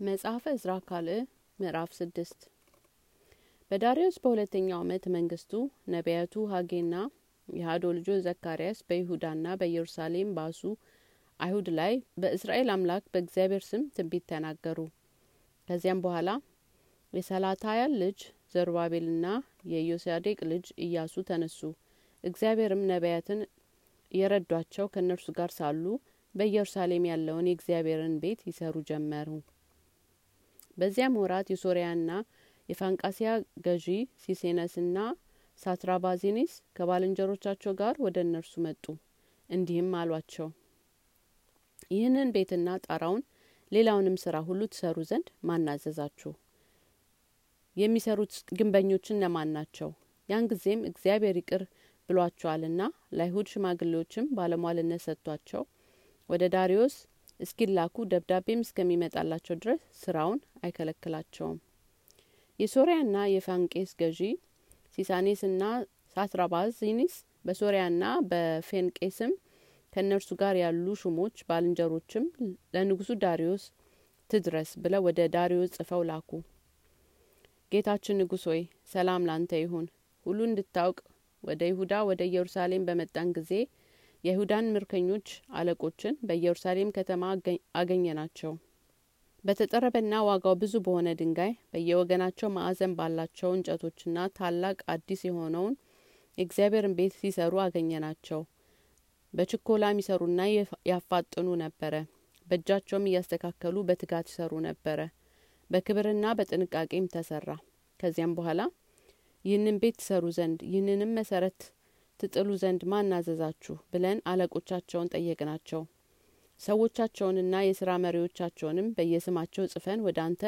መጽሐፈ እዝራ ካልዕ ምዕራፍ ስድስት በዳርዮስ በሁለተኛው ዓመት መንግስቱ ነቢያቱ ሀጌና የሀዶ ልጆች ዘካርያስ በይሁዳና በኢየሩሳሌም ባሱ አይሁድ ላይ በእስራኤል አምላክ በእግዚአብሔር ስም ትንቢት ተናገሩ። ከዚያም በኋላ የሰላታያል ልጅ ዘሩባቤልና የኢዮሳዴቅ ልጅ ኢያሱ ተነሱ። እግዚአብሔርም ነቢያትን የረዷቸው ከእነርሱ ጋር ሳሉ በኢየሩሳሌም ያለውን የእግዚአብሔርን ቤት ይሰሩ ጀመሩ። በዚያም ወራት የሶሪያና የፋንቃሲያ ገዢ ሲሴነስና ሳትራባዚኒስ ከባልንጀሮቻቸው ጋር ወደ እነርሱ መጡ። እንዲህም አሏቸው፣ ይህንን ቤትና ጣራውን ሌላውንም ስራ ሁሉ ትሰሩ ዘንድ ማናዘዛችሁ? የሚሰሩት ግንበኞች እነማን ናቸው? ያን ጊዜም እግዚአብሔር ይቅር ብሏቸዋልና ለአይሁድ ሽማግሌዎችም ባለሟልነት ሰጥቷቸው ወደ ዳሪዮስ እስኪላኩ ደብዳቤም እስከሚመጣላቸው ድረስ ስራውን አይከለክላቸውም። የሶሪያና የፋንቄስ ገዢ ሲሳኔስና ሳትራባዚኒስ በሶሪያና በፌንቄስም ከእነርሱ ጋር ያሉ ሹሞች ባልንጀሮችም ለንጉሱ ዳሪዮስ ትድረስ ብለው ወደ ዳሪዮስ ጽፈው ላኩ። ጌታችን ንጉሥ ሆይ ሰላም ላንተ ይሁን። ሁሉ እንድታውቅ ወደ ይሁዳ ወደ ኢየሩሳሌም በመጣን ጊዜ የይሁዳን ምርኮኞች አለቆችን በኢየሩሳሌም ከተማ አገኘናቸው። በተጠረበና ዋጋው ብዙ በሆነ ድንጋይ በየወገናቸው ማዕዘን ባላቸው እንጨቶችና ታላቅ አዲስ የሆነውን የእግዚአብሔርን ቤት ሲሰሩ አገኘናቸው። በችኮላ የሚሰሩና ያፋጥኑ ነበረ። በእጃቸውም እያስተካከሉ በትጋት ይሰሩ ነበረ። በክብርና በጥንቃቄም ተሰራ። ከዚያም በኋላ ይህንን ቤት ትሰሩ ዘንድ ይህንንም መሰረት ትጥሉ ዘንድ ማን አዘዛችሁ ብለን አለቆቻቸውን ጠየቅናቸው። ሰዎቻቸውንና የስራ መሪዎቻቸውንም በየስማቸው ጽፈን ወደ አንተ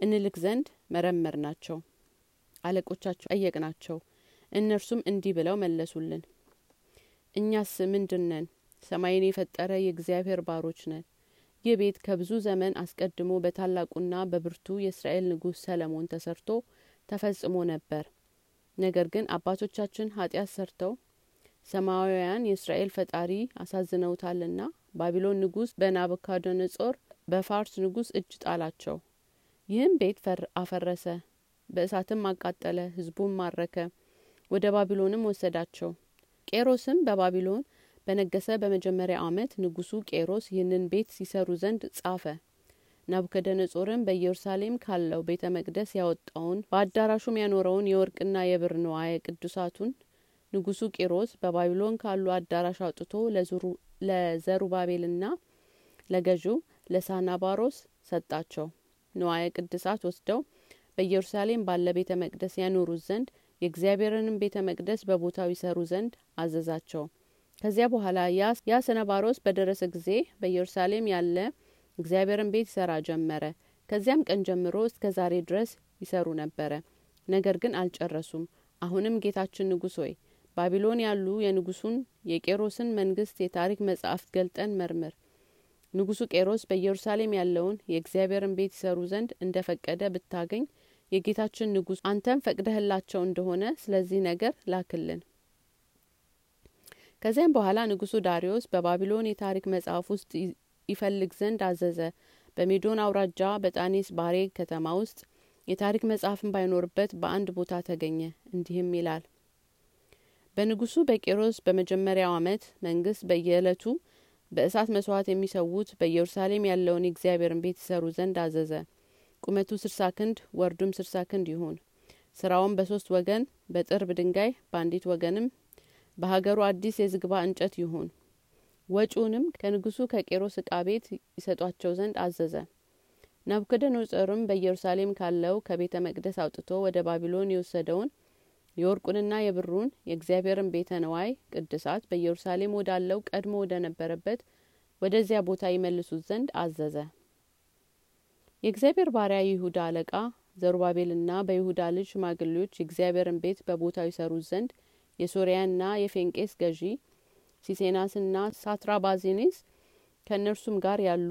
እንልክ ዘንድ መረመር ናቸው። አለቆቻቸው ጠየቅናቸው። እነርሱም እንዲህ ብለው መለሱልን። እኛስ ምንድን? ሰማይን የፈጠረ የእግዚአብሔር ባሮች ነን። ይህ ቤት ከብዙ ዘመን አስቀድሞ በታላቁና በብርቱ የእስራኤል ንጉሥ ሰለሞን ተሰርቶ ተፈጽሞ ነበር። ነገር ግን አባቶቻችን ኃጢአት ሰርተው ሰማያውያን የእስራኤል ፈጣሪ አሳዝነውታልና ባቢሎን ንጉሥ በናቡካደነጾር በፋርስ ንጉሥ እጅ ጣላቸው። ይህም ቤት አፈረሰ፣ በእሳትም አቃጠለ፣ ሕዝቡም ማረከ፣ ወደ ባቢሎንም ወሰዳቸው። ቄሮስም በባቢሎን በነገሰ በመጀመሪያ ዓመት ንጉሱ ቄሮስ ይህንን ቤት ሲሰሩ ዘንድ ጻፈ። ናቡከደነጾርም በኢየሩሳሌም ካለው ቤተ መቅደስ ያወጣውን በአዳራሹም ያኖረውን የወርቅና የብር ንዋየ ቅዱሳቱን ንጉሱ ቂሮስ በባቢሎን ካሉ አዳራሽ አውጥቶ ለዘሩባቤልና ለገዢው ለሳናባሮስ ሰጣቸው። ንዋየ ቅድሳት ወስደው በኢየሩሳሌም ባለ ቤተ መቅደስ ያኖሩት ዘንድ የእግዚአብሔርንም ቤተ መቅደስ በቦታው ይሰሩ ዘንድ አዘዛቸው። ከዚያ በኋላ ያ ሰነባሮስ በደረሰ ጊዜ በኢየሩሳሌም ያለ እግዚአብሔርን ቤት ይሰራ ጀመረ። ከዚያም ቀን ጀምሮ እስከ ዛሬ ድረስ ይሰሩ ነበረ። ነገር ግን አልጨረሱም። አሁንም ጌታችን ንጉሥ ሆይ ባቢሎን ያሉ የንጉሱን የቄሮስን መንግስት የታሪክ መጽሐፍት ገልጠን መርምር። ንጉሱ ቄሮስ በኢየሩሳሌም ያለውን የእግዚአብሔርን ቤት ይሰሩ ዘንድ እንደ ፈቀደ ብታገኝ የጌታችን ንጉሥ አንተም ፈቅደህላቸው እንደሆነ ስለዚህ ነገር ላክልን። ከዚያም በኋላ ንጉሱ ዳሪዮስ በባቢሎን የታሪክ መጽሐፍ ውስጥ ይፈልግ ዘንድ አዘዘ። በሜዶን አውራጃ በጣኔስ ባሬ ከተማ ውስጥ የታሪክ መጽሐፍን ባይኖርበት በአንድ ቦታ ተገኘ። እንዲህም ይላል በንጉሱ በቄሮስ በመጀመሪያው ዓመት መንግስት በየዕለቱ በእሳት መስዋዕት የሚሰዉት በኢየሩሳሌም ያለውን የእግዚአብሔርን ቤት ይሰሩ ዘንድ አዘዘ። ቁመቱ ስልሳ ክንድ ወርዱም ስልሳ ክንድ ይሁን። ስራውም በሶስት ወገን በጥርብ ድንጋይ በአንዲት ወገንም በሀገሩ አዲስ የዝግባ እንጨት ይሁን። ወጪውንም ከንጉሱ ከቄሮስ እቃ ቤት ይሰጧቸው ዘንድ አዘዘ። ናቡከደነጾርም በኢየሩሳሌም ካለው ከቤተ መቅደስ አውጥቶ ወደ ባቢሎን የወሰደውን የወርቁንና የብሩን የእግዚአብሔርን ቤተ ነዋይ ቅድሳት በኢየሩሳሌም ወዳለው ቀድሞ ወደ ነበረበት ወደዚያ ቦታ ይመልሱት ዘንድ አዘዘ። የእግዚአብሔር ባሪያ ይሁዳ አለቃ ዘሩባቤልና በይሁዳ ልጅ ሽማግሌዎች የእግዚአብሔርን ቤት በቦታው ይሰሩት ዘንድ የሶሪያና የፌንቄስ ገዢ ሲሴናስና ሳትራባዚኒስ ከእነርሱም ጋር ያሉ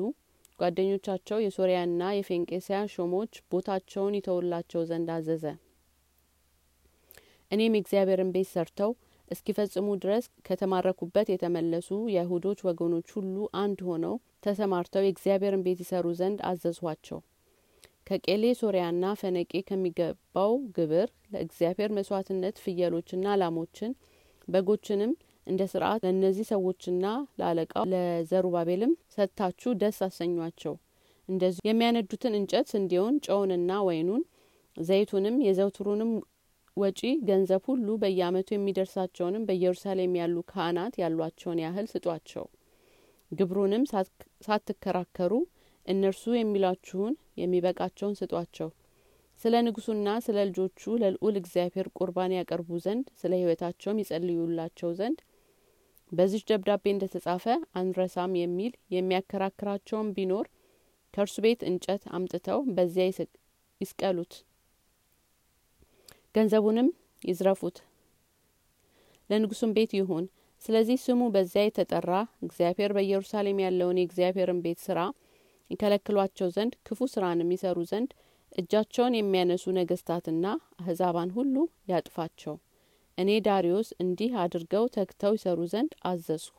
ጓደኞቻቸው የሶሪያና የፌንቄስያ ሾሞች ቦታቸውን ይተውላቸው ዘንድ አዘዘ። እኔም የእግዚአብሔርን ቤት ሰርተው እስኪፈጽሙ ድረስ ከተማረኩበት የተመለሱ የአይሁዶች ወገኖች ሁሉ አንድ ሆነው ተሰማርተው የእግዚአብሔርን ቤት ይሰሩ ዘንድ አዘዝኋቸው። ከቄሌ ሶሪያና ፈነቄ ከሚገባው ግብር ለእግዚአብሔር መስዋዕትነት ፍየሎችና ላሞችን በጎችንም እንደ ስርአት ለእነዚህ ሰዎችና ለአለቃው ለዘሩባቤልም ሰጥታችሁ ደስ አሰኟቸው። እንደዚሁ የሚያነዱትን እንጨት ስንዴውን ጨውንና ወይኑን ዘይቱንም የዘውትሩንም ወጪ ገንዘብ ሁሉ በየአመቱ የሚደርሳቸውንም በኢየሩሳሌም ያሉ ካህናት ያሏቸውን ያህል ስጧቸው። ግብሩንም ሳትከራከሩ እነርሱ የሚሏችሁን የሚበቃቸውን ስጧቸው። ስለ ንጉሱና ስለ ልጆቹ ለልኡል እግዚአብሔር ቁርባን ያቀርቡ ዘንድ ስለ ህይወታቸውም ይጸልዩላቸው ዘንድ በዚች ደብዳቤ እንደ ተጻፈ አንረሳም የሚል የሚያከራክራቸውን ቢኖር ከእርሱ ቤት እንጨት አምጥተው በዚያ ይስቀሉት። ገንዘቡንም ይዝረፉት። ለንጉሱም ቤት ይሁን። ስለዚህ ስሙ በዚያ የተጠራ እግዚአብሔር በኢየሩሳሌም ያለውን የእግዚአብሔርን ቤት ስራ ይከለክሏቸው ዘንድ ክፉ ስራን የሚሰሩ ዘንድ እጃቸውን የሚያነሱ ነገስታትና አህዛባን ሁሉ ያጥፋቸው እኔ ዳሪዮስ እንዲህ አድርገው ተግተው ይሰሩ ዘንድ አዘዝሁ